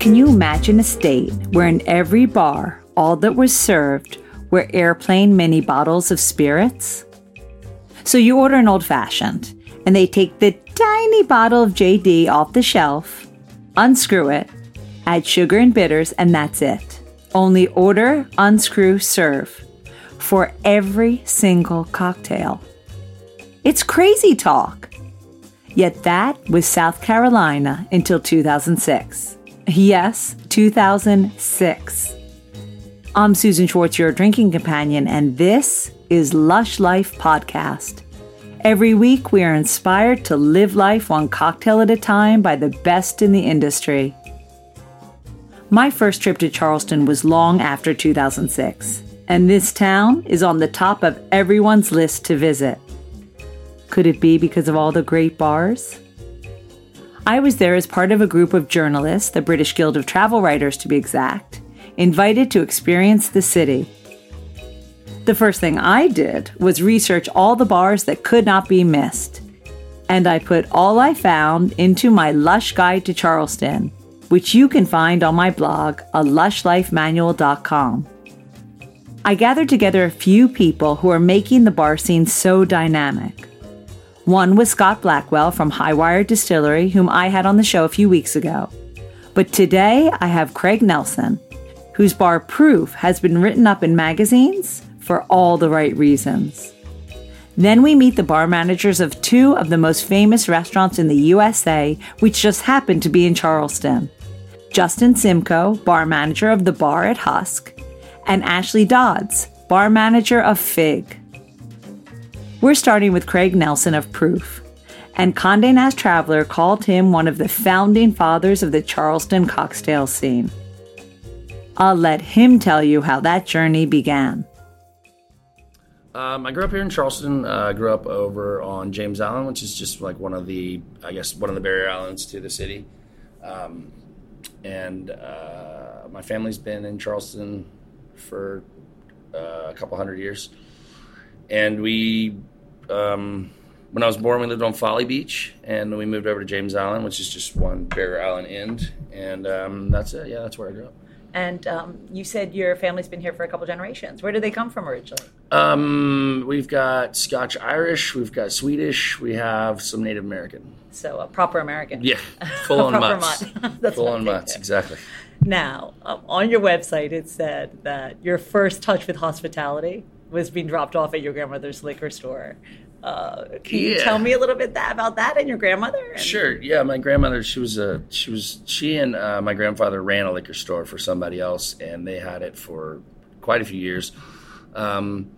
Can you imagine a state where in every bar, all that was served were airplane mini bottles of spirits? So you order an old fashioned, and they take the tiny bottle of JD off the shelf, unscrew it, add sugar and bitters, and that's it. Only order, unscrew, serve for every single cocktail. It's crazy talk. Yet that was South Carolina until 2006. Yes, 2006. I'm Susan Schwartz, your drinking companion, and this is Lush Life Podcast. Every week, we are inspired to live life one cocktail at a time by the best in the industry. My first trip to Charleston was long after 2006, and this town is on the top of everyone's list to visit. Could it be because of all the great bars? I was there as part of a group of journalists, the British Guild of Travel Writers to be exact, invited to experience the city. The first thing I did was research all the bars that could not be missed. And I put all I found into my Lush Guide to Charleston, which you can find on my blog, a. I gathered together a few people who are making the bar scene so dynamic. One was Scott Blackwell from Highwire Distillery, whom I had on the show a few weeks ago. But today I have Craig Nelson, whose bar Proof has been written up in magazines for all the right reasons. Then we meet the bar managers of two of the most famous restaurants in the USA, which just happened to be in Charleston Justin Simcoe, bar manager of the bar at Husk, and Ashley Dodds, bar manager of Fig. We're starting with Craig Nelson of Proof, and Conde Nast Traveler called him one of the founding fathers of the Charleston cocktail scene. I'll let him tell you how that journey began. Um, I grew up here in Charleston. Uh, I grew up over on James Island, which is just like one of the, I guess, one of the barrier islands to the city. Um, and uh, my family's been in Charleston for uh, a couple hundred years. And we, um, when I was born, we lived on Folly Beach, and we moved over to James Island, which is just one barrier island end. And um, that's it. Yeah, that's where I grew up. And um, you said your family's been here for a couple generations. Where did they come from originally? Um, we've got Scotch Irish, we've got Swedish, we have some Native American. So a proper American. Yeah, full on mutts. mutt. That's full on mutts, exactly. Now, um, on your website, it said that your first touch with hospitality was being dropped off at your grandmother's liquor store. Uh, can you tell me a little bit that, about that and your grandmother? And- Sure. Yeah, my grandmother. She was a. She was. She and uh, my grandfather ran a liquor store for somebody else, and they had it for quite a few years. Um,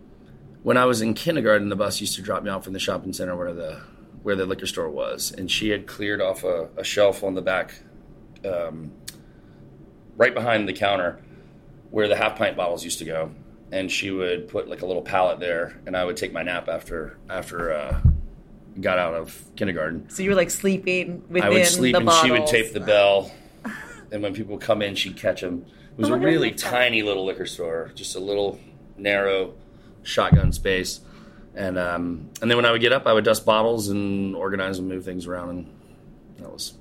when I was in kindergarten, the bus used to drop me off in the shopping center where the where the liquor store was, and she had cleared off a, a shelf on the back, um, right behind the counter, where the half pint bottles used to go, and she would put like a little pallet there, and I would take my nap after after uh, got out of kindergarten. So you were like sleeping within I would sleep and bottles. she would tape the bell. and when people would come in, she'd catch them. It was Oh, a really love that. tiny little liquor store, just a little narrow shotgun space. And um, and then when I would get up, I would dust bottles and organize and move things around, and that was.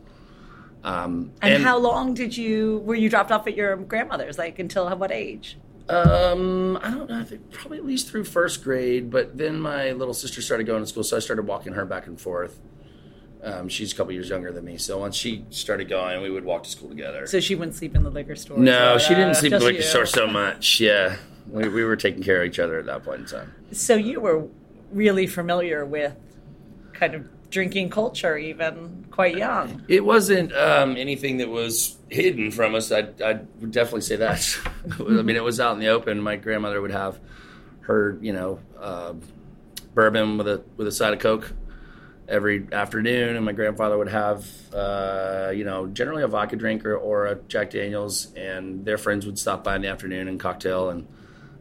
Um, And, how long did you were you dropped off at your grandmother's? Like until what age? Um, I don't know. I think probably at least through first grade, but then my little sister started going to school, so I started walking her back and forth. Um, she's a couple years younger than me, so once she started going, we would walk to school together. So she wouldn't sleep in the liquor store. No, she didn't uh, sleep in the liquor you. store so much. Yeah, we, we were taking care of each other at that point in time. So you were really familiar with kind of drinking culture, even quite young. It wasn't um, anything that was hidden from us. I would definitely say that. I mean, it was out in the open. My grandmother would have her, you know, uh, bourbon with a with a side of coke every afternoon, and my grandfather would have, uh, you know, generally a vodka drink or, or a Jack Daniels, and their friends would stop by in the afternoon and cocktail, and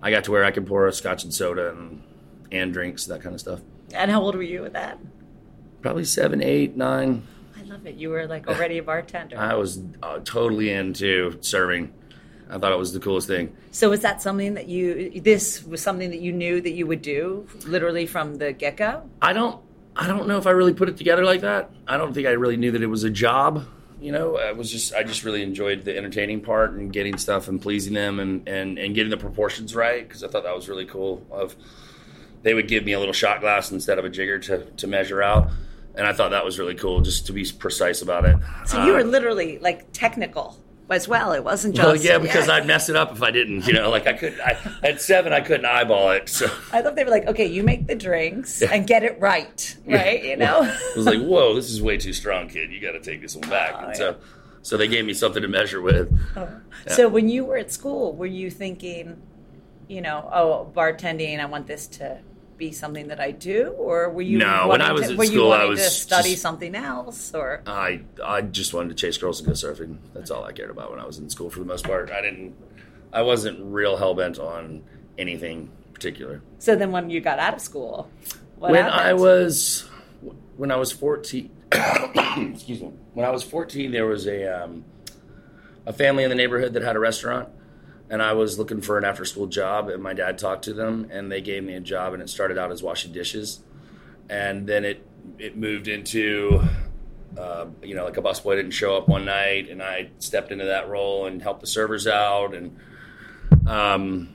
I got to where I could pour a scotch and soda and and drinks, that kind of stuff. And how old were you at that? Probably seven, eight, nine. I love it. You were like already a bartender. I was uh, totally into serving. I thought it was the coolest thing. so was that something that you? This was something that you knew that you would do, literally from the get go. I don't I don't know if I really put it together like that. I don't think I really knew that it was a job. You know, I was just I just really enjoyed the entertaining part and getting stuff and pleasing them and and, and getting the proportions right because I thought that was really cool. Of they would give me a little shot glass instead of a jigger to to measure out, and I thought that was really cool just to be precise about it. So you Uh, were literally like technical as well. It wasn't just well, yeah, because I'd mess it up if I didn't. You know, like I could. I, at seven, I couldn't eyeball it. So I thought they were like, okay, you make the drinks and get it right, right? You know. I was like, "Whoa, this is way too strong, kid. You got to take this one back." Oh, and so, so they gave me something to measure with. So when you were at school, were you thinking, you know, oh, bartending, I want this to be something that I do, or were you? No, when I was to, at were you school, I was to study just- something else, or I I just wanted to chase girls and go surfing. That's all I cared about when I was in school for the most part. I didn't. I wasn't real hell bent on anything particular. so? Then when you got out of school, what when happened? I was when I was fourteen, excuse me. When I was fourteen, there was a um, a family in the neighborhood that had a restaurant, and I was looking for an after school job. And my dad talked to them, and they gave me a job. And it started out as washing dishes, and then it it moved into. Uh, you know, like a busboy didn't show up one night, and I stepped into that role and helped the servers out, and um,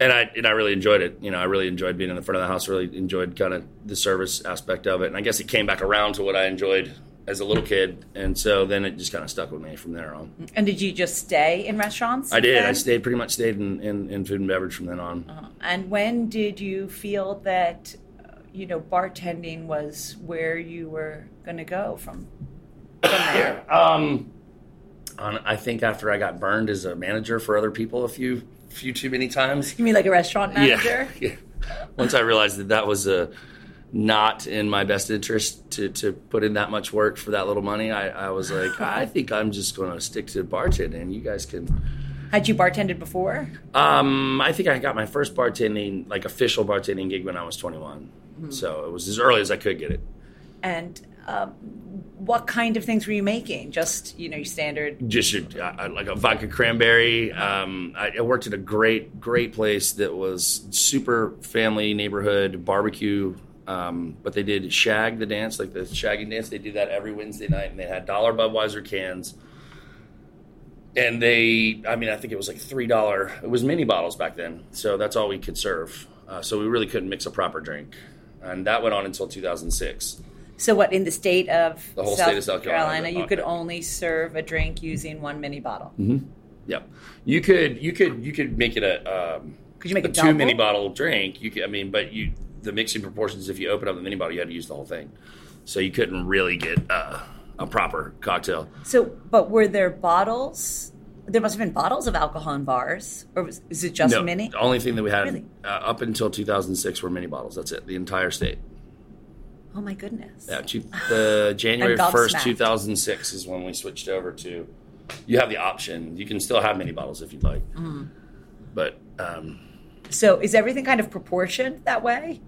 and I and I really enjoyed it. You know, I really enjoyed being in the front of the house. Really enjoyed kind of the service aspect of it, and I guess it came back around to what I enjoyed as a little kid, and so then it just kind of stuck with me from there on. and did you just stay in restaurants? I did. I stayed pretty much stayed in, in, in food and beverage from then on. Uh-huh. And when did you feel that, uh, you know, bartending was where you were going to go from? From there. Um, on, I think after I got burned as a manager for other people a few few too many times. You mean like a restaurant manager? Yeah, yeah. Once I realized that that was a not in my best interest to, to put in that much work for that little money, I, I was like, I think I'm just going to stick to bartending. You guys can. Had you bartended before? Um, I think I got my first bartending, like official bartending gig when I was 21. So it was as early as I could get it. And um, what kind of things were you making? Just, you know, your standard. just your, uh, like a vodka cranberry. Um, I, I worked at a great, great place that was super family neighborhood barbecue. Um, but they did shag the dance, like the shagging dance. They do that every Wednesday night, and they had dollar Budweiser cans. And they, I mean, I think it was like three dollar. It was mini bottles back then, so that's all we could serve. Uh, so we really couldn't mix a proper drink, and that went on until 2006. So, what, in the state of, The whole state of South Carolina, you could only serve a drink using one mini bottle? Mm-hmm. Yep. You could you could you could make it a um, Could you make a a two mini bottle drink. You could I mean, but you the mixing proportions. If you open up the mini bottle, you had to use the whole thing, so you couldn't really get uh, a proper cocktail. So, but were there bottles? There must have been bottles of alcohol in bars, or was, is it just no, mini? the only thing that we had Really? uh, up until 2006 were mini bottles. That's it. The entire state. Oh my goodness! Yeah, two, the January first, 2006 is when we switched over to. You have the option. You can still have mini bottles if you'd like, Mm-hmm. but um, So, is everything kind of proportioned that way?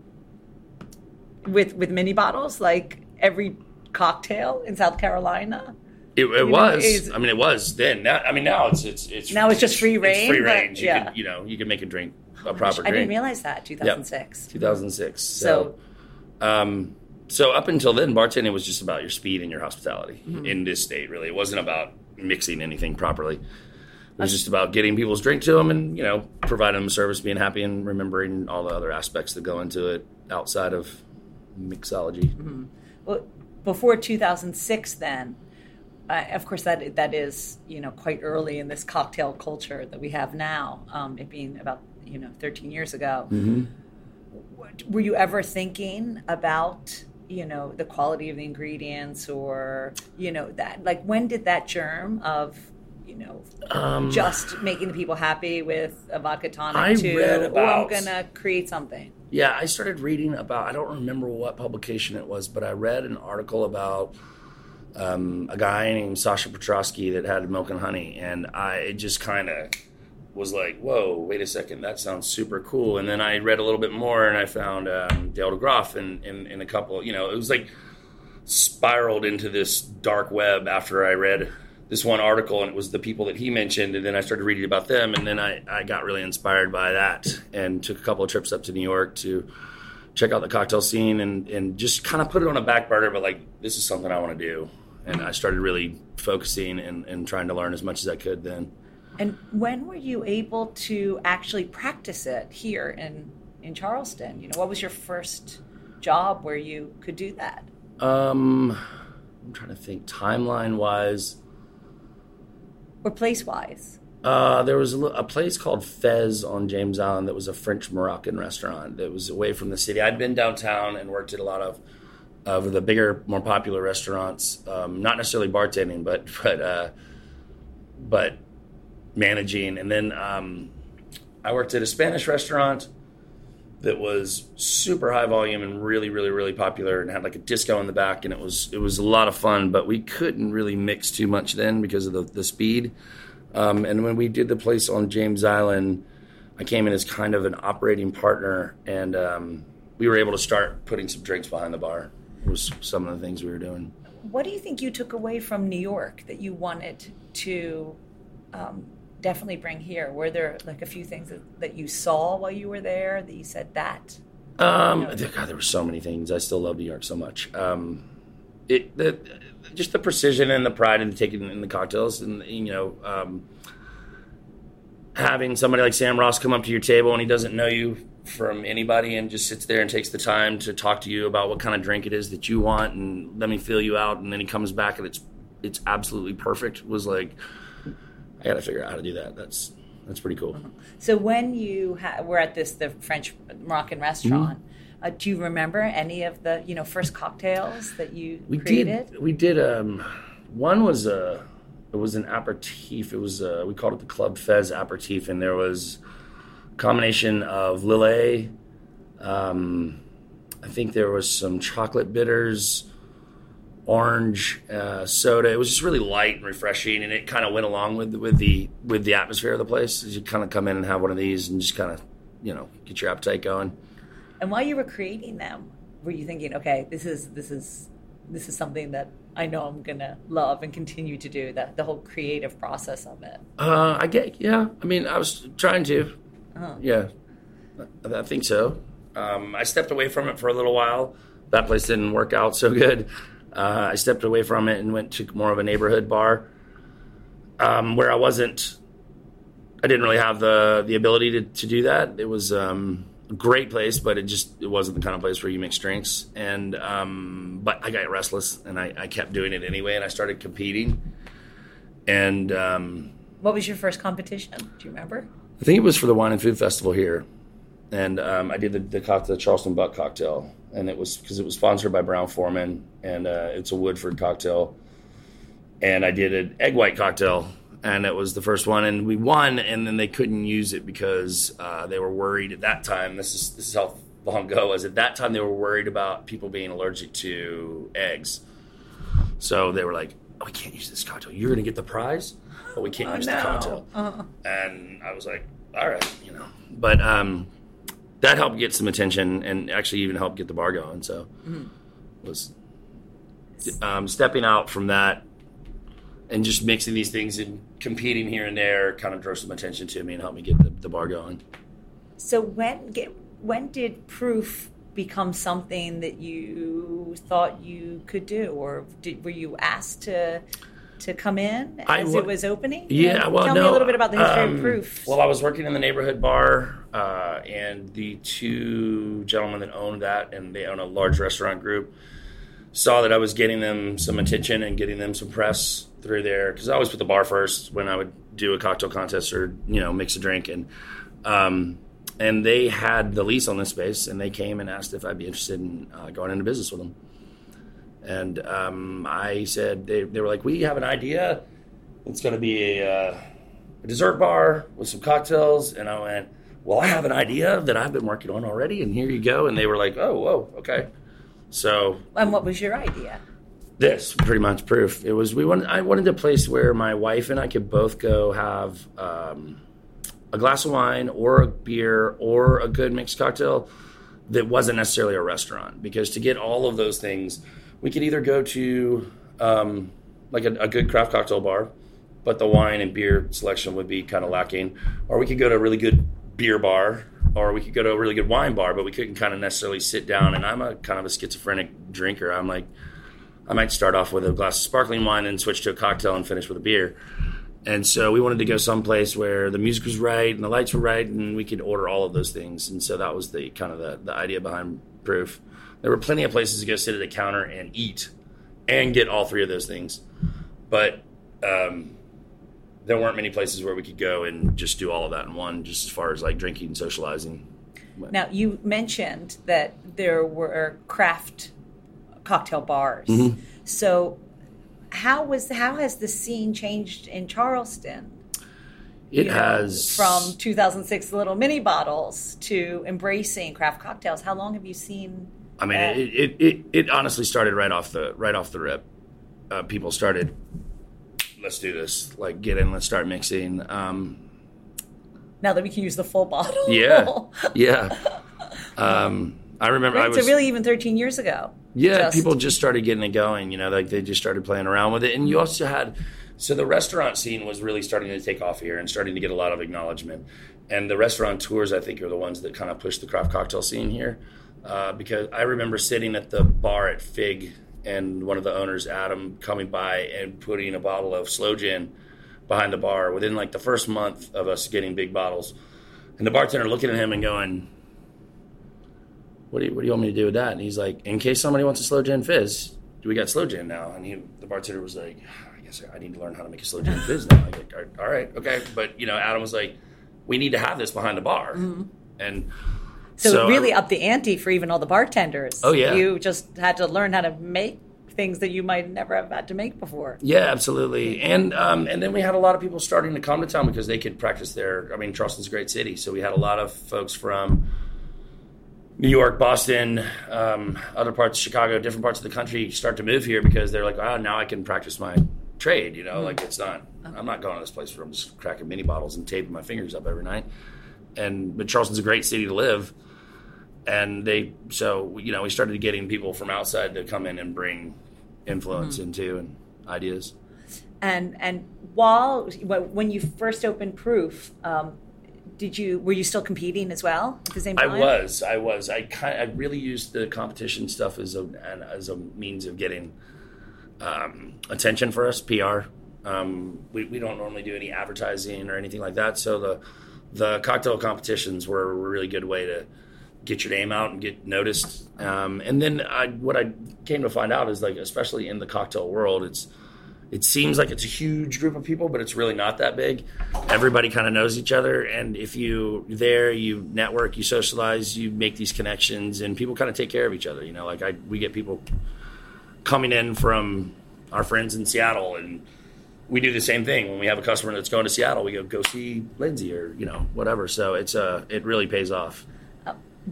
With with mini bottles, like every cocktail in South Carolina. It, it was. is- I mean, it was then. Now, I mean, now it's it's it's Now it's just free rein, free but- range. You yeah. can you know you can make a drink a proper drink. I didn't realize that 2006. 2006. So, um, so up until then, bartending was just about your speed and your hospitality Mm-hmm. in this state. Really, it wasn't about mixing anything properly. It was just about getting people's drink to them and you know providing them service, being happy, and remembering all the other aspects that go into it outside of mixology. Mm-hmm. Well, before 2006, then, uh, of course, that that is you know quite early in this cocktail culture that we have now. Um, it being about you know 13 years ago. W- Were you ever thinking about you know the quality of the ingredients or you know that like when did that germ of you know Um, just making the people happy with a vodka tonic I to read oh I'm gonna create something. Yeah, I started reading about. I don't remember what publication it was, but I read an article about um, a guy named Sasha Petraske that had milk and honey, and I it just kind of was like, "Whoa, wait a second, that sounds super cool." And then I read a little bit more, and I found um, Dale DeGroff and, and, and a couple. You know, it was like spiraled into this dark web after I read this one article and it was the people that he mentioned and then I started reading about them and then I, I got really inspired by that and took a couple of trips up to New York to check out the cocktail scene and, and just kind of put it on a back burner but like this is something I want to do and I started really focusing and, and trying to learn as much as I could then. And when were you able to actually practice it here in in Charleston? You know, what was your first job where you could do that? Um, I'm trying to think timeline wise. Or place wise? Uh, there was a, a, place called Fez on James Island that was a French Moroccan restaurant that was away from the city. I'd been downtown and worked at a lot of of the bigger, more popular restaurants. Um, not necessarily bartending, but but uh, but managing. And then um, I worked at a Spanish restaurant that was super high volume and really, really, really popular, and had like a disco in the back, and it was it was a lot of fun. But we couldn't really mix too much then because of the the speed. Um, and when we did the place on James Island, I came in as kind of an operating partner, and um, we were able to start putting some drinks behind the bar. Was some of the things we were doing. What do you think you took away from New York that you wanted to um, definitely bring here? Were there like a few things that, that you saw while you were there that you said that? Um, you know, God, there were so many things. I still love New York so much. Um, it the just the precision and the pride in taking in the cocktails, and you know, um, having somebody like Sam Ross come up to your table and he doesn't know you from anybody and just sits there and takes the time to talk to you about what kind of drink it is that you want and let me fill you out, and then he comes back and it's it's absolutely perfect. Was like, I got to figure out how to do that. That's that's pretty cool. So when you ha- were at this the French Moroccan restaurant. Mm-hmm uh, do you remember any of the you know first cocktails that you we created? Did, we did. Um, one was a it was an aperitif. It was a, we called it the Club Fez aperitif, and there was a combination of Lillet. Um, I think there was some chocolate bitters, orange uh, soda. It was just really light and refreshing, and it kind of went along with with the with the atmosphere of the place. You kind of come in and have one of these, and just kind of you know get your appetite going. And while you were creating them, were you thinking, okay, this is this is this is something that I know I'm gonna love and continue to do that the whole creative process of it. Uh, I get yeah. I mean, I was trying to. Uh-huh. Yeah, I, I think so. Um, I stepped away from it for a little while. That place didn't work out so good. Uh, I stepped away from it and went to more of a neighborhood bar um, where I wasn't. I didn't really have the the ability to, to do that. It was um, a great place, but it just it wasn't the kind of place where you mix drinks. And um, but I got restless, and I, I, kept doing it anyway, and I started competing. And um, what was your first competition? Do you remember? I think it was for the Wine and Food Festival here, and um, I did the, the, the Charleston Buck cocktail, and it was because it was sponsored by Brown-Forman, and uh, it's a Woodford cocktail. And I did an egg white cocktail and it was the first one, and we won, and then they couldn't use it because uh, they were worried at that time. This is this is how long ago was. At that time, they were worried about people being allergic to eggs, so they were like, oh, "We can't use this cocktail. You're going to get the prize, but we can't oh, use no. the cocktail." Uh-huh. And I was like, "All right, you know," but um, that helped get some attention, and actually even helped get the bar going. So mm-hmm. was um, stepping out from that and just mixing these things and competing here and there kind of drew some attention to me and helped me get the, the bar going. So when get, when did proof become something that you thought you could do, or did, were you asked to to come in as I, well, it was opening? Yeah, well, tell no, me a little bit about the history um, of proof. Well, I was working in the neighborhood bar, uh, and the two gentlemen that owned that, and they own a large restaurant group, saw that I was getting them some attention and getting them some press through there because I always put the bar first when I would do a cocktail contest or you know mix a drink and um, and they had the lease on this space and they came and asked if I'd be interested in uh, going into business with them and um, I said they, they were like we have an idea it's going to be a, uh, a dessert bar with some cocktails and I went well I have an idea that I've been working on already and here you go and they were like oh whoa okay so and what was your idea this pretty much proof. It was we wanted. I wanted a place where my wife and I could both go have um, a glass of wine or a beer or a good mixed cocktail that wasn't necessarily a restaurant. Because to get all of those things, we could either go to um, like a, a good craft cocktail bar, but the wine and beer selection would be kind of lacking, or we could go to a really good beer bar or we could go to a really good wine bar, but we couldn't kind of necessarily sit down. And I'm a kind of a schizophrenic drinker. I'm like, I might start off with a glass of sparkling wine and switch to a cocktail and finish with a beer. And so we wanted to go someplace where the music was right and the lights were right, and we could order all of those things. And so that was the kind of the, the idea behind Proof. There were plenty of places to go sit at a counter and eat and get all three of those things, but um, there weren't many places where we could go and just do all of that in one, just as far as like drinking and socializing. Now, you mentioned that there were craft cocktail bars. Mm-hmm. So, how was how has the scene changed in Charleston? It You know, has from 2006 little mini bottles to embracing craft cocktails. How long have you seen? I mean, it, it, it, it honestly started right off the right off the rip. Uh, people started, let's do this. Like, get in, let's start mixing. Um, now that we can use the full bottle. yeah, yeah. Um, I remember I was so really even 13 years ago. Yeah, Just- people just started getting it going. You know, like they just started playing around with it, and you also had so the restaurant scene was really starting to take off here and starting to get a lot of acknowledgement. And the restaurant tours, I think, are the ones that kind of pushed the craft cocktail scene here. Uh, because I remember sitting at the bar at Fig and one of the owners, Adam, coming by and putting a bottle of slow gin behind the bar within like the first month of us getting big bottles. And the bartender looking at him and going, what do you what do you want me to do with that? And he's like, in case somebody wants a slow gin fizz, we got slow gin now. And he, the bartender was like, I guess I need to learn how to make a slow gin fizz now. Like, all right, okay, but you know, Adam was like, we need to have this behind the bar, and So, So it really I- upped the ante for even all the bartenders. Oh, yeah. You just had to learn how to make things that you might never have had to make before. Yeah, absolutely. And um, and then we had a lot of people starting to come to town because they could practice there. I mean, Charleston's a great city, so we had a lot of folks from New York, Boston, um, other parts of Chicago, different parts of the country start to move here because they're like, oh, now I can practice my trade. You know, like it's not. I'm not going to this place where I'm just cracking mini bottles and taping my fingers up every night. And but Charleston's a great city to live. And they, so you know, we started getting people from outside to come in and bring influence into and ideas. And and while when you first opened Proof, um, did you were you still competing as well at the same time? I was, I was. I kind, I really used the competition stuff as a as a means of getting um, attention for us, PR. Um, we we don't normally do any advertising or anything like that, so the the cocktail competitions were a really good way to get your name out and get noticed. Um, and then I, what I came to find out is like, especially in the cocktail world, it's it seems like it's a huge group of people, but it's really not that big. Everybody kind of knows each other, and if you there, you network, you socialize, you make these connections, and people kind of take care of each other. You know, like I, we get people coming in from our friends in Seattle, and we do the same thing when we have a customer that's going to Seattle. We go go see Lindsay or you know whatever. So it's uh, it really pays off.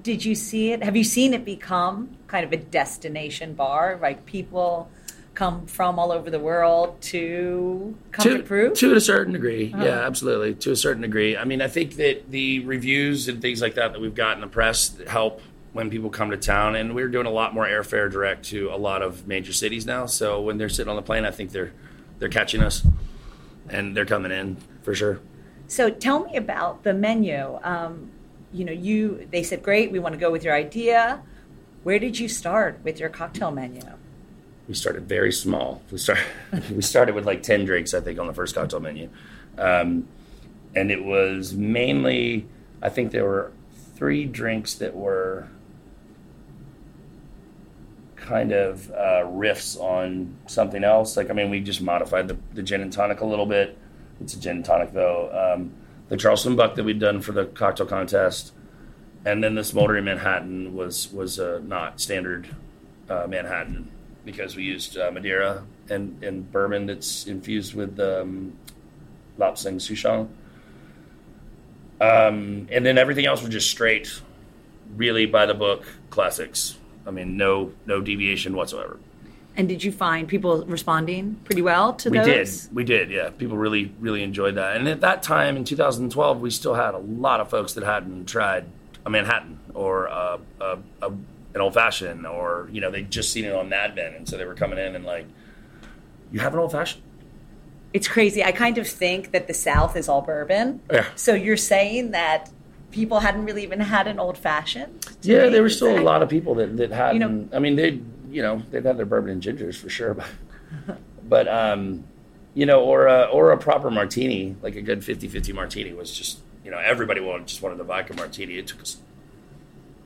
Did you see it? Have you seen it become kind of a destination bar? Like people come from all over the world to come to, to, Proof? to a certain degree yeah absolutely to a certain degree i mean i think that the reviews and things like that that we've got in the press help when people come to town and we're doing a lot more airfare direct to a lot of major cities now so when they're sitting on the plane i think they're they're catching us and they're coming in for sure So tell me about the menu. Um, you know, you they said, "Great, we want to go with your idea." Where did you start with your cocktail menu? we started very small. We started we started with like ten drinks, I think, on the first cocktail menu, um, and it was mainly. I think there were three drinks that were kind of uh, riffs on something else. Like I mean, we just modified the, the gin and tonic a little bit. It's a gin and tonic though. Um, the Charleston Buck that we'd done for the cocktail contest, and then the Smoldering Manhattan was was uh, not standard uh, Manhattan because we used uh, Madeira and, and bourbon that's infused with um, Lapsang Souchong. Um, and then everything else was just straight, really by the book classics. I mean, no no deviation whatsoever. And did you find people responding pretty well to We those? did, we did, yeah. People really really enjoyed that. And at that time in 2012, we still had a lot of folks that hadn't tried a Manhattan or a, a, a, an old fashioned, or you know they'd just seen it on Mad Men, and so they were coming in and like, you have an old fashioned. It's crazy. I kind of think that the South is all bourbon. Yeah. So you're saying that people hadn't really even had an old fashioned? Yeah, there were still a lot of people that that hadn't. know- I mean, they you know they've had their bourbon and gingers for sure, but but um, you know, or a, or a proper martini, like a good 50-50 martini was just you know everybody wanted just wanted the vodka martini. It took us.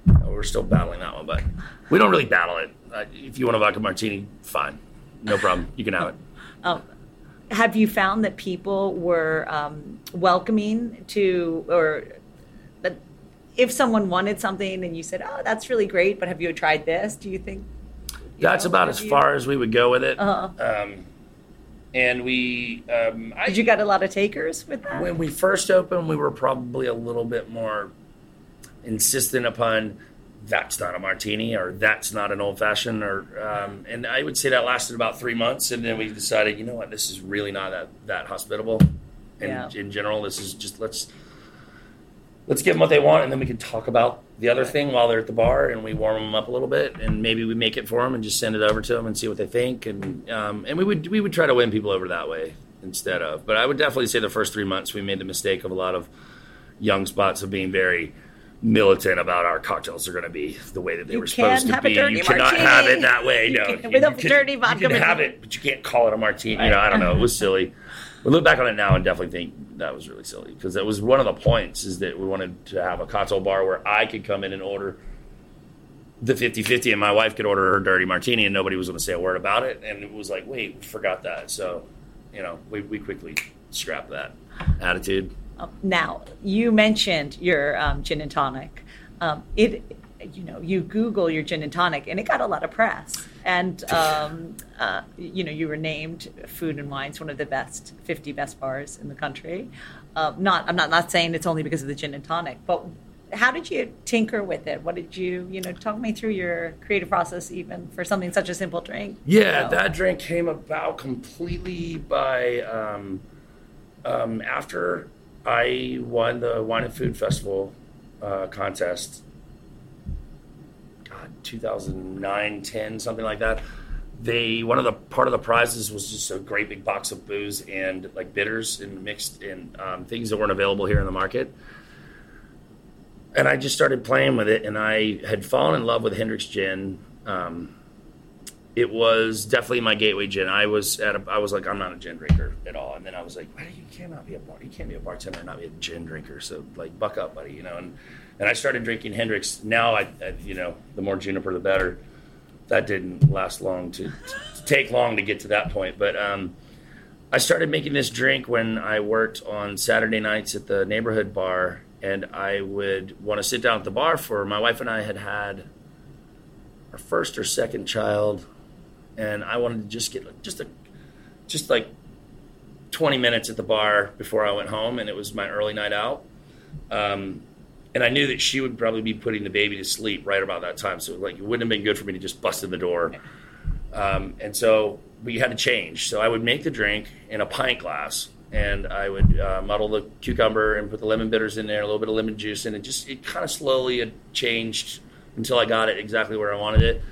You know, we're still battling that one, but we don't really battle it. Uh, if you want a vodka martini, fine, no problem, you can have it. Um, have you found that people were um, welcoming to or that if someone wanted something and you said oh that's really great but have you tried this do you think that's about as you- far as we would go with it Uh-huh. um, and we um, I, did you get a lot of takers with that when we first opened we were probably a little bit more insistent upon that's not a martini or that's not an old fashioned or um, and i would say that lasted about three months and then we decided you know what this is really not that, that hospitable and Yeah. in general this is just let's let's give them what they want and then we can talk about the other thing while they're at the bar and we warm them up a little bit and maybe we make it for them and just send it over to them and see what they think and um, and we would we would try to win people over that way instead of but i would definitely say the first three months we made the mistake of a lot of young spots of being very militant about our cocktails are going to be the way that they You were supposed to be. you cannot martini. have it that way. You No, with a can- dirty vodka You can have it, but you can't call it a martini. You know, I don't know. It was silly. We look back on it now and definitely think that was really silly because that was one of the points is that we wanted to have a cocktail bar where I could come in and order the 50-50 and my wife could order her dirty martini and nobody was going to say a word about it. And it was like wait forgot that. So you know we, we quickly scrapped that attitude. Now you mentioned your um, gin and tonic. Um, it you know you google your gin and tonic and it got a lot of press. And um, uh, you know you were named food and wines one of the best 50 best bars in the country. Uh, not i'm not not saying it's only because of the gin and tonic but how did you tinker with it? What did you you know talk me through your creative process even for something such a simple drink? Yeah, So- that drink came about completely by um, um, after I won the Wine and Food Festival uh, contest. God, 2009, 10, something like that. They one of the part of the prizes was just a great big box of booze and like bitters and mixed and um, things that weren't available here in the market. And I just started playing with it, and I had fallen in love with Hendrick's Gin. Um, it was definitely my gateway gin. I was at a, I was like, I'm not a gin drinker at all. And then I was like, well, you cannot be a bar, you can't be a bartender and not be a gin drinker. So like, buck up, buddy, you know. And and I started drinking Hendrick's. Now I, I you know, the more juniper, the better. That didn't last long to, to take long to get to that point, but um, I started making this drink when I worked on Saturday nights at the neighborhood bar, and I would want to sit down at the bar for my wife and I had had our first or second child, and I wanted to just get just a just like 20 minutes at the bar before I went home, and it was my early night out. Um, and I knew that she would probably be putting the baby to sleep right about that time, so like it wouldn't have been good for me to just bust in the door. Um, and so we had to change. So I would make the drink in a pint glass, and I would uh, muddle the cucumber and put the lemon bitters in there, a little bit of lemon juice, and it just it kind of slowly had changed until I got it exactly where I wanted it.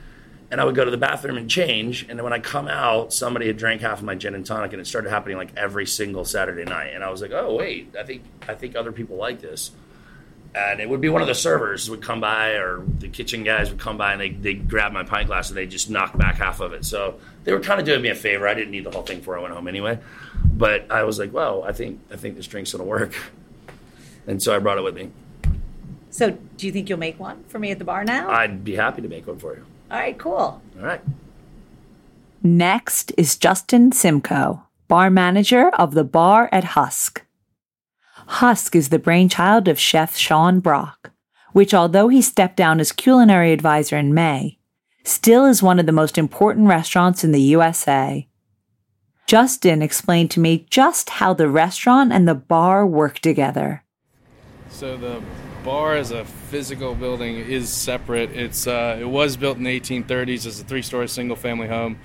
And I would go to the bathroom and change, and then when I come out, somebody had drank half of my gin and tonic, and it started happening like every single Saturday night. And I was like, oh wait, I think I think other people like this and it would be one of the servers would come by or the kitchen guys would come by and they they grab my pint glass and they just knock back half of it. So they were kind of doing me a favor. I didn't need the whole thing before I went home anyway, but I was like, well, I think I think this drink's gonna work, and so I brought it with me. so do you think you'll make one for me at the bar now I'd be happy to make one for you. all right cool All right. Next is Justin Simcoe, bar manager of the bar at Husk. Husk is the brainchild of chef Sean Brock, which, although he stepped down as culinary advisor in May, still is one of the most important restaurants in the USA. Justin explained to me just how the restaurant and the bar work together. So the bar as a physical building is separate. It's uh, it was built in the 1830s as a three-story single-family home,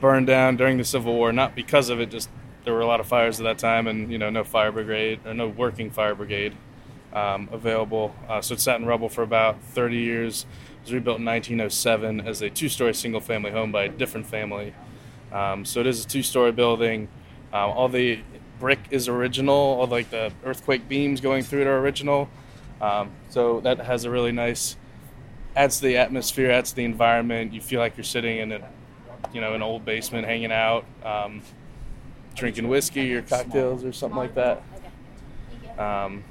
burned down during the Civil War. Not because of it, just there were a lot of fires at that time, and you know no fire brigade or no working fire brigade um, available. Uh, so it sat in rubble for about 30 years. It was rebuilt in 1907 as a two-story single-family home by a different family. Um, so it is a two-story building. Um, all the brick is original. All like the earthquake beams going through it are original. Um, so that has a really nice adds to the atmosphere, adds to the environment. You feel like you're sitting in a, you know, an old basement, hanging out, um, drinking whiskey or cocktails or something like that. Um,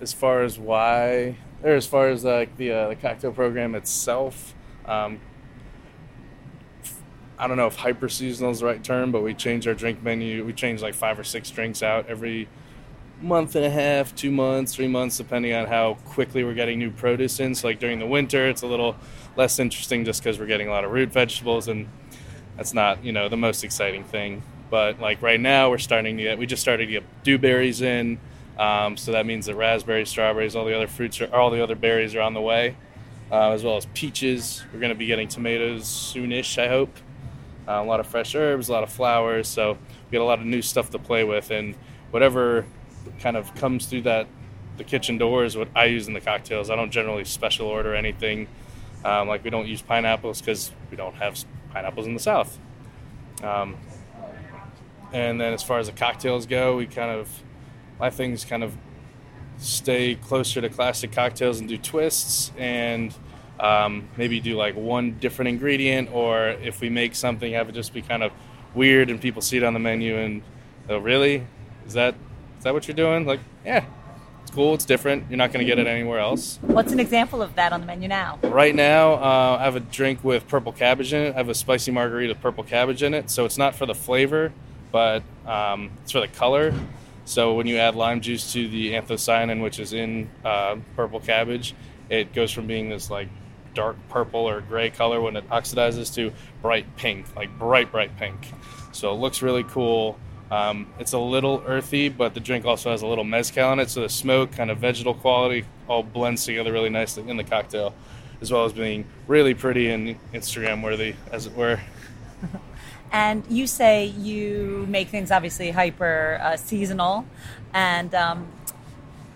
as far as why, or as far as like the uh, the cocktail program itself, um, I don't know if hyper seasonal is the right term, but we change our drink menu. We change like five or six drinks out every month and a half, two months, three months, depending on how quickly we're getting new produce in. So, like during the winter, it's a little less interesting just because we're getting a lot of root vegetables, and that's not you know the most exciting thing. But like right now, we're starting to get we just started to get dewberries in, um, so that means that raspberries, strawberries, all the other fruits, are, all the other berries are on the way, uh, as well as peaches. We're going to be getting tomatoes soonish, I hope. Uh, a lot of fresh herbs, a lot of flowers, so we got a lot of new stuff to play with, and whatever kind of comes through that the kitchen door is what I use in the cocktails. I don't generally special order anything. Um, like we don't use pineapples because we don't have pineapples in the South. Um, and then as far as the cocktails go, we kind of my things kind of stay closer to classic cocktails and do twists and um, maybe do like one different ingredient or if we make something have it just be kind of weird and people see it on the menu and oh really is that is that what you're doing? Like, yeah, it's cool. It's different. You're not going to get it anywhere else. What's an example of that on the menu now? Right now, uh, I have a drink with purple cabbage in it. I have a spicy margarita with purple cabbage in it. So it's not for the flavor, but um, it's for the color. So when you add lime juice to the anthocyanin, which is in uh, purple cabbage, it goes from being this like dark purple or gray color when it oxidizes to bright pink, like bright, bright pink. So it looks really cool. Um, it's a little earthy, but the drink also has a little mezcal in it, so the smoke, kind of vegetal quality, all blends together really nicely in the cocktail, as well as being really pretty and Instagram worthy, as it were. and you say you make things obviously hyper uh, seasonal, and um,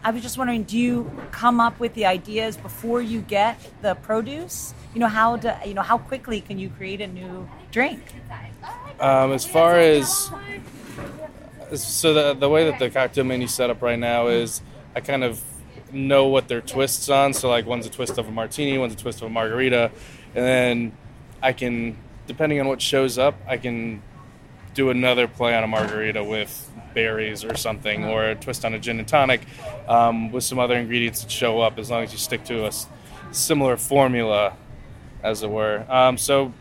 I was just wondering, do you come up with the ideas before you get the produce? You know how to, you know how quickly can you create a new drink? Um, as far as so the the way that the cocktail menu set up right now is I kind of know what their twists on. So like one's a twist of a martini, one's a twist of a margarita, and then I can depending on what shows up, I can do another play on a margarita with berries or something, or a twist on a gin and tonic um, with some other ingredients that show up. As long as you stick to a similar formula, as it were. Um, so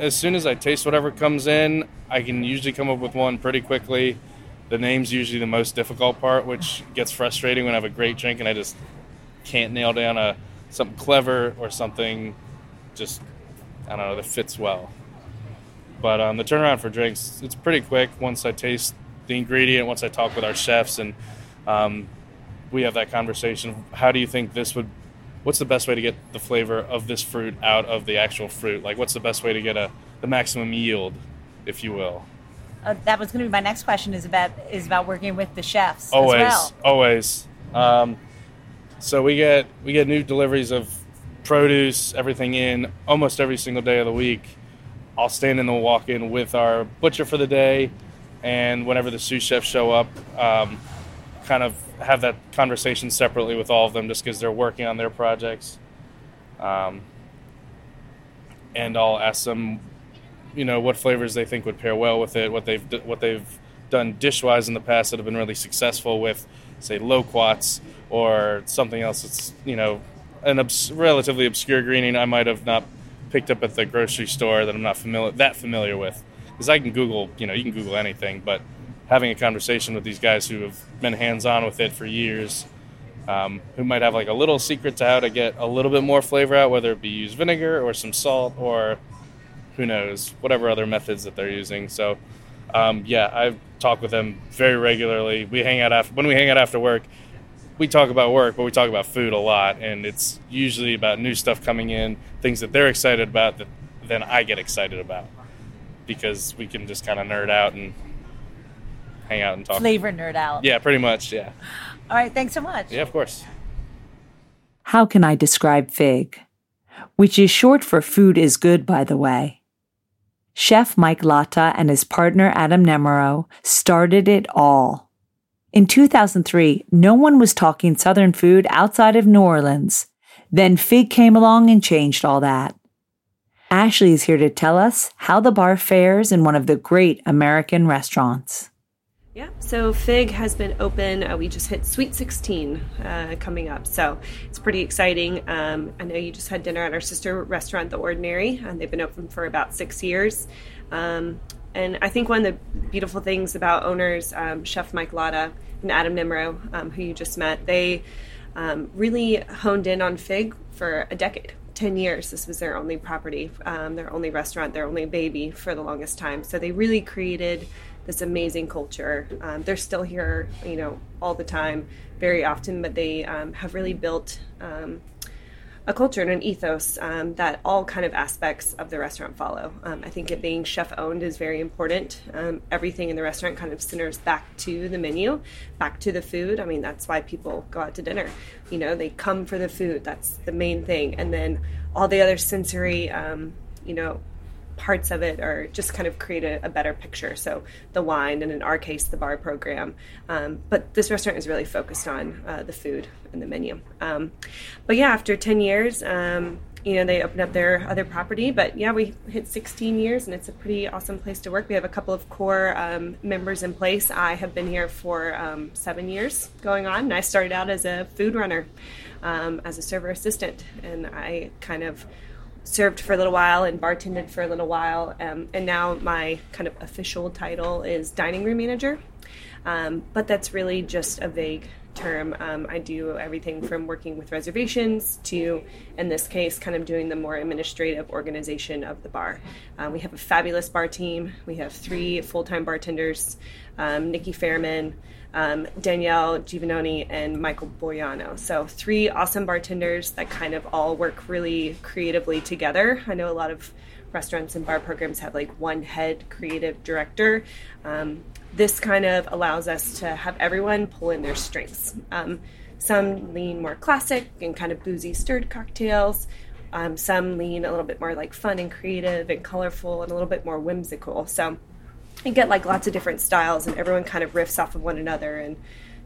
as soon as I taste whatever comes in, I can usually come up with one pretty quickly. The name's usually the most difficult part, which gets frustrating when I have a great drink and I just can't nail down a something clever or something just I don't know that fits well. But um, the turnaround for drinks it's pretty quick once I taste the ingredient, once I talk with our chefs and um, we have that conversation. How do you think this would? What's the best way to get the flavor of this fruit out of the actual fruit? Like, what's the best way to get a the maximum yield if you will. Uh, that was going to be my next question. Is about is about working with the chefs. Always, well. always. Um, so we get we get new deliveries of produce, everything in almost every single day of the week. I'll stand in the walk-in with our butcher for the day, and whenever the sous chefs show up, um, kind of have that conversation separately with all of them, just because they're working on their projects. Um, and I'll ask them you know what flavors they think would pair well with it, what they've what they've done dishwise in the past that have been really successful with, say, loquats or something else that's you know an obs- relatively obscure greening I might have not picked up at the grocery store that I'm not familiar that familiar with. Because I can Google, you know, you can Google anything, but having a conversation with these guys who have been hands on with it for years, um, who might have like a little secret to how to get a little bit more flavor out, whether it be use vinegar or some salt or who knows, whatever other methods that they're using. So, um, yeah, I talk with them very regularly. We hang out after when we hang out after work. We talk about work, but we talk about food a lot, and it's usually about new stuff coming in, things that they're excited about that then I get excited about because we can just kind of nerd out and hang out and talk. Flavor nerd out. Yeah, pretty much. Yeah. All right. Thanks so much. Yeah, of course. How can I describe Fig? Which is short for food is good, by the way. Chef Mike Lata and his partner Adam Nemirow started it all. In 2003, no one was talking Southern food outside of New Orleans. Then Fig came along and changed all that. Ashley is here to tell us how the bar fares in one of the great American restaurants. Yeah, so Fig has been open. Uh, we just hit Sweet 16 uh, coming up, so it's pretty exciting. Um, I know you just had dinner at our sister restaurant, The Ordinary, and they've been open for about six years. Um, and I think one of the beautiful things about owners, um, Chef Mike Lata and Adam Nemirow, um, who you just met, they um, really honed in on Fig for a decade. 10 years this was their only property um, their only restaurant their only baby for the longest time so they really created this amazing culture um, they're still here you know all the time very often but they um, have really built a culture and an ethos um, that all kind of aspects of the restaurant follow. Um, I think it being chef owned is very important. Um, everything in the restaurant kind of centers back to the menu, back to the food. I mean, that's why people go out to dinner. You know, they come for the food. That's the main thing, and then all the other sensory, um, you know, parts of it or just kind of create a, a, better picture. So the wine, and in our case, the bar program. Um, but this restaurant is really focused on uh, the food and the menu. Um, but yeah, after 10 years, um, you know, they opened up their other property. But yeah, we hit 16 years, and it's a pretty awesome place to work. We have a couple of core um, members in place. I have been here for um, seven years going on, and I started out as a food runner, um, as a server assistant, and I kind of served for a little while and bartended for a little while. Um, and now my kind of official title is dining room manager. Um, but that's really just a vague term. Um, I do everything from working with reservations to, in this case, kind of doing the more administrative organization of the bar. Uh, we have a fabulous bar team. We have three full time bartenders um, Nikki Fairman um, Danielle Giovannoni, and Michael Boyano. So, three awesome bartenders that kind of all work really creatively together. I know a lot of restaurants and bar programs have like one head creative director. Um, this kind of allows us to have everyone pull in their strengths. Um, some lean more classic and kind of boozy stirred cocktails. Um, some lean a little bit more like fun and creative and colorful and a little bit more whimsical. So you get like lots of different styles and everyone kind of riffs off of one another and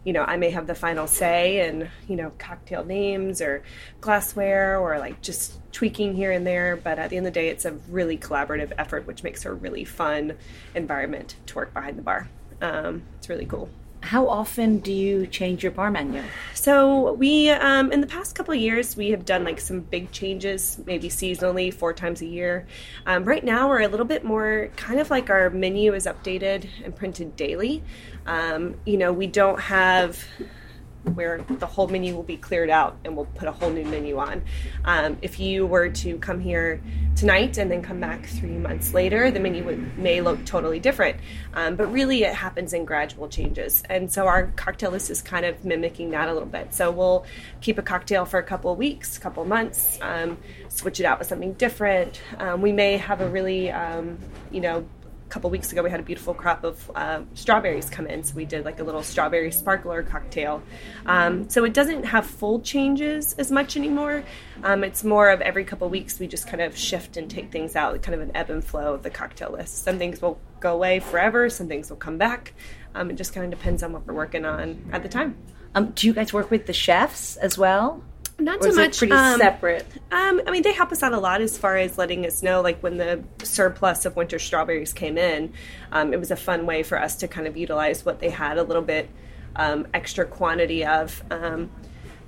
you know i may have the final say and you know cocktail names or glassware or like just tweaking here and there but at the end of the day it's a really collaborative effort which makes for a really fun environment to work behind the bar. Um, it's really cool how often do you change your bar menu? So we, um, in the past couple years, we have done like some big changes, maybe seasonally, four times a year. Um, right now, we're a little bit more kind of like our menu is updated and printed daily. Um, you know, we don't have where the whole menu will be cleared out and we'll put a whole new menu on. Um, if you were to come here tonight and then come back three months later, the menu would, may look totally different. Um, but really, it happens in gradual changes. And so our cocktail list is kind of mimicking that a little bit. So we'll keep a cocktail for a couple of weeks, couple months, um, switch it out with something different. Um, we may have a really, um, you know, couple weeks ago we had a beautiful crop of uh, strawberries come in. So we did like a little strawberry sparkler cocktail. Um, so it doesn't have full changes as much anymore. Um, it's more of every couple weeks we just kind of shift and take things out kind of an ebb and flow of the cocktail list. Some things will go away forever some things will come back. Um, it just kind of depends on what we're working on at the time. Um, do you guys work with the chefs as well not so much. pretty um, separate. Um, I mean, they help us out a lot as far as letting us know, like when the surplus of winter strawberries came in, um, it was a fun way for us to kind of utilize what they had a little bit um, extra quantity of. Um,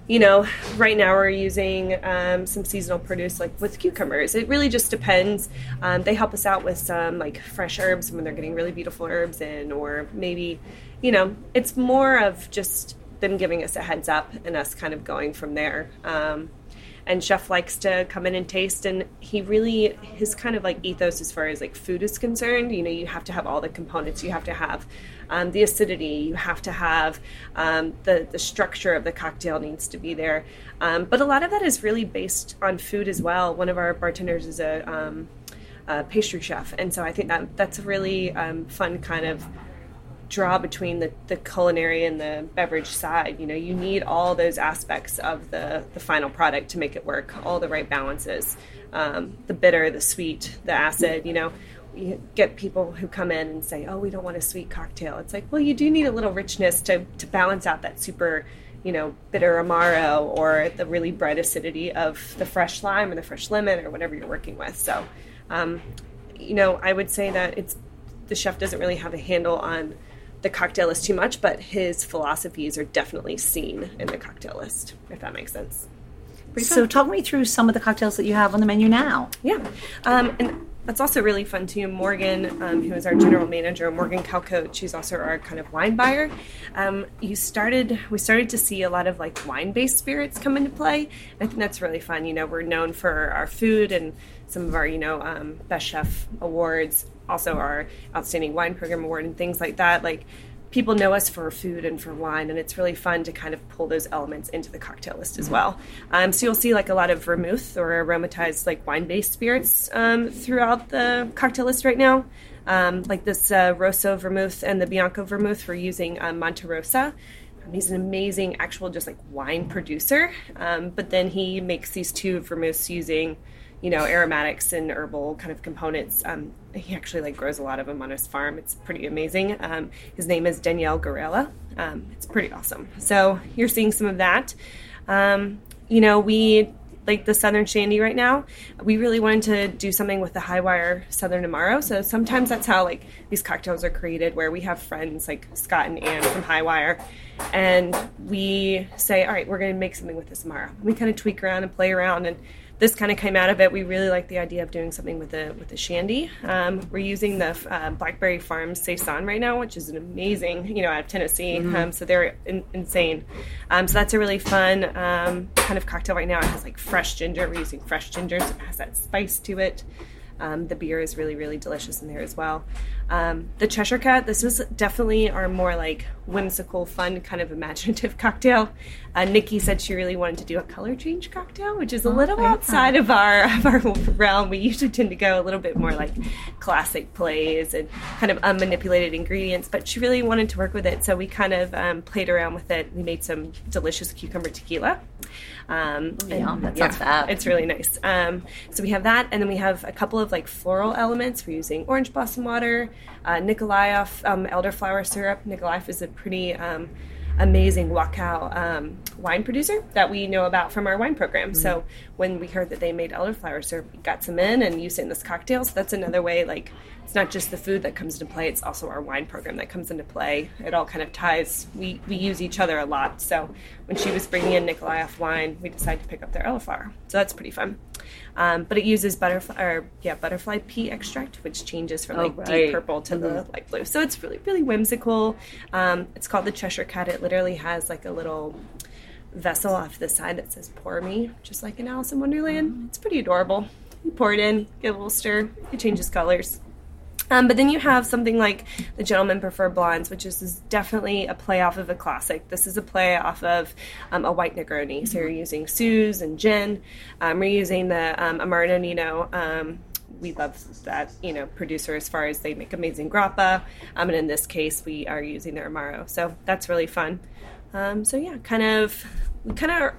you know, right now we're using um, some seasonal produce like with cucumbers. It really just depends. they help us out with some like fresh herbs when they're getting really beautiful herbs in, or maybe, you know, it's more of just them giving us a heads up and us kind of going from there. Um, and chef likes to come in and taste and he really his kind of like ethos as far as like food is concerned you know you have to have all the components. You have to have um, the acidity. You have to have um, the the structure of the cocktail needs to be there. Um, but a lot of that is really based on food as well. One of our bartenders is a, um, a pastry chef and so i think that that's a really um, fun kind of draw between the, the culinary and the beverage side. You know, you need all those aspects of the, the final product to make it work, all the right balances. Um, the bitter, the sweet, the acid, you know, you get people who come in and say, oh, we don't want a sweet cocktail. It's like, well, you do need a little richness to, to balance out that super, you know, bitter amaro or the really bright acidity of the fresh lime or the fresh lemon or whatever you're working with. So, um, you know, I would say that it's the chef doesn't really have a handle on the cocktail list too much, but his philosophies are definitely seen in the cocktail list, if that makes sense. So, talk me through some of the cocktails that you have on the menu now. Yeah. Um, and that's also really fun too. Morgan, um, who is our general manager, Morgan Calcote, she's also our kind of wine buyer. Um, you started, we started to see a lot of like wine-based spirits come into play. I think that's really fun. You know, we're known for our food and some of our, you know, um, best chef awards, also our outstanding wine program award and things like that. Like people know us for food and for wine, and it's really fun to kind of pull those elements into the cocktail list as well. Um, so you'll see like a lot of vermouth or aromatized like wine-based spirits um, throughout the cocktail list right now. Um, like this uh, Rosso vermouth and the Bianco vermouth, we're using um, Monterosa. Um, he's an amazing actual just like wine producer, um, but then he makes these two vermouths using you know aromatics and herbal kind of components. He actually like grows a lot of them on his farm. It's pretty amazing. Um, his name is Daniel Garella. Um, it's pretty awesome. So you're seeing some of that. Um, you know, we like the Southern Shandy right now. We really wanted to do something with the High Wire Southern Amaro. So sometimes that's how like these cocktails are created, where we have friends like Scott and Ann from High Wire, and we say, all right, we're going to make something with this Amaro. We kind of tweak around and play around and this kind of came out of it. We really like the idea of doing something with the with the shandy. Um, we're using the uh, Blackberry Farms Saison right now, which is an amazing, you know, out of Tennessee. Mm-hmm. Um, so they're in, insane. Um, so that's a really fun um, kind of cocktail right now. It has like fresh ginger. We're using fresh ginger, so it has that spice to it. Um, the beer is really, really delicious in there as well. Um, the Cheshire Cat, this was definitely our more like whimsical, fun, kind of imaginative cocktail. Uh, Nikki said she really wanted to do a color change cocktail, which is a oh, little outside of our of our realm. We usually tend to go a little bit more like classic plays and kind of unmanipulated ingredients, but she really wanted to work with it, so we kind of um, played around with it. We made some delicious cucumber tequila. Um, oh, yeah, that sounds yeah, fab. It's really nice. Um, so we have that, and then we have a couple of like floral elements. We're using orange blossom water, uh, Nikolaihof um, elderflower syrup. Nikolaihof is a pretty um, amazing Wachau um, wine producer that we know about from our wine program. Mm-hmm. So when we heard that they made elderflower syrup, we got some in and used it in this cocktail. So that's another way, like, it's not just the food that comes into play, it's also our wine program that comes into play. It all kind of ties, we, we use each other a lot. So when she was bringing in Nikolaihof wine, we decided to pick up their elderflower. So that's pretty fun. Um, but it uses butterfly or yeah butterfly pea extract, which changes from like oh, right. deep purple to mm-hmm. the light blue. So it's really really whimsical. Um, it's called the Cheshire Cat. It literally has like a little vessel off the side that says "Pour me," just like in Alice in Wonderland. Mm-hmm. It's pretty adorable. You pour it in, give a little stir. It changes colors. Um, but then you have something like The Gentlemen Prefer Blondes, which is, is, definitely a play off of a classic. This is a play off of um, a white Negroni. So you're using Suze and gin. Um, we're using the um, Amaro Nonino. Um, we love that you know producer as far as they make amazing grappa. Um, and in this case, we are using their Amaro. So that's really fun. Um, so yeah, kind of kind of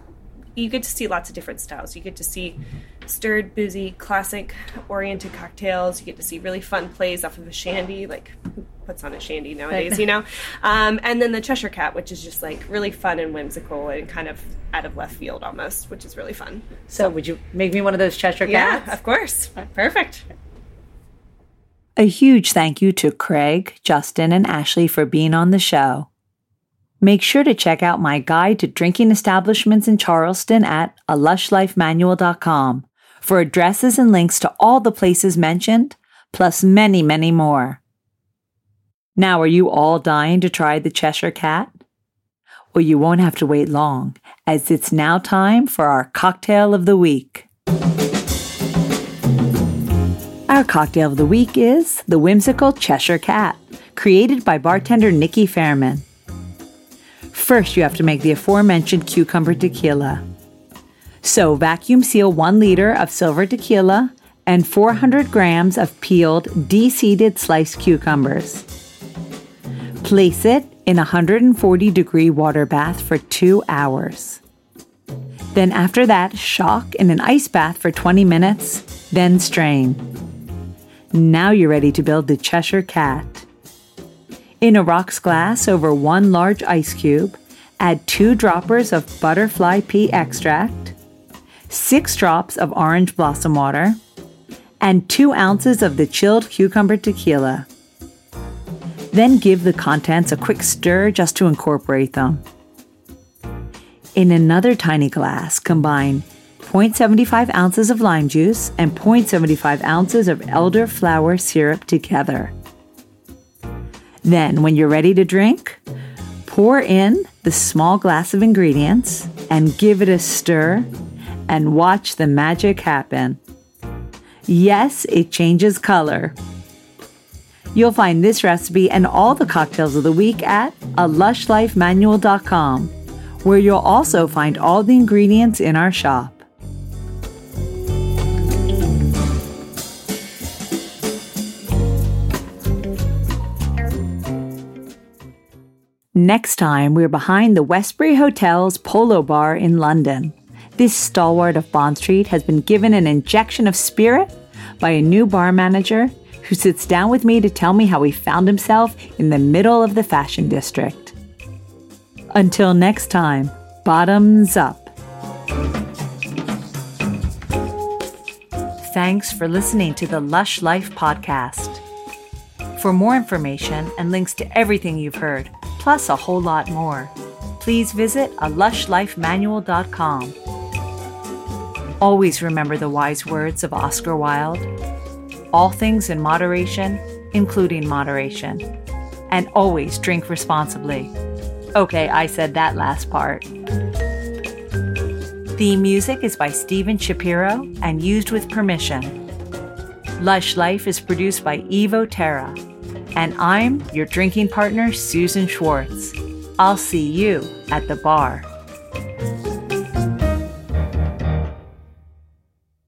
you get to see lots of different styles. You get to see stirred, boozy, classic oriented cocktails. You get to see really fun plays off of a shandy, like who puts on a shandy nowadays, you know? Um, and then the Cheshire Cat, which is just like really fun and whimsical and kind of out of left field almost, which is really fun. So, so would you make me one of those Cheshire Cats? Yeah, of course. Perfect. A huge thank you to Craig, Justin, and Ashley for being on the show. Make sure to check out my guide to drinking establishments in Charleston at a lushlifemanual.com for addresses and links to all the places mentioned, plus many, many more. Now, are you all dying to try the Cheshire Cat? Well, you won't have to wait long, as it's now time for our cocktail of the week. Our cocktail of the week is the whimsical Cheshire Cat, created by bartender Nikki Fairman. First, you have to make the aforementioned cucumber tequila. So, vacuum seal 1 liter of silver tequila and 400 grams of peeled, de-seeded sliced cucumbers. Place it in a 140 degree water bath for 2 hours. Then, after that, shock in an ice bath for 20 minutes, then strain. Now you're ready to build the Cheshire Cat. In a rocks glass over one large ice cube, Add two droppers of butterfly pea extract, six drops of orange blossom water, and two ounces of the chilled cucumber tequila. Then give the contents a quick stir just to incorporate them. In another tiny glass, combine 0.75 ounces of lime juice and 0.75 ounces of elderflower syrup together. Then, when you're ready to drink, pour in the small glass of ingredients and give it a stir and watch the magic happen. Yes, it changes color. You'll find this recipe and all the cocktails of the week at a where you'll also find all the ingredients in our shop. Next time, we're behind the Westbury Hotel's Polo Bar in London. This stalwart of Bond Street has been given an injection of spirit by a new bar manager who sits down with me to tell me how he found himself in the middle of the fashion district. Until next time, bottoms up. Thanks for listening to the Lush Life podcast. For more information and links to everything you've heard, plus a whole lot more, please visit a lushlifemanual.com. Always remember the wise words of Oscar Wilde all things in moderation, including moderation. And always drink responsibly. Okay, I said that last part. Theme music is by Steven Shapiro and used with permission. Lush Life is produced by Evo Terra. And I'm your drinking partner, Susan Schwartz. I'll see you at the bar.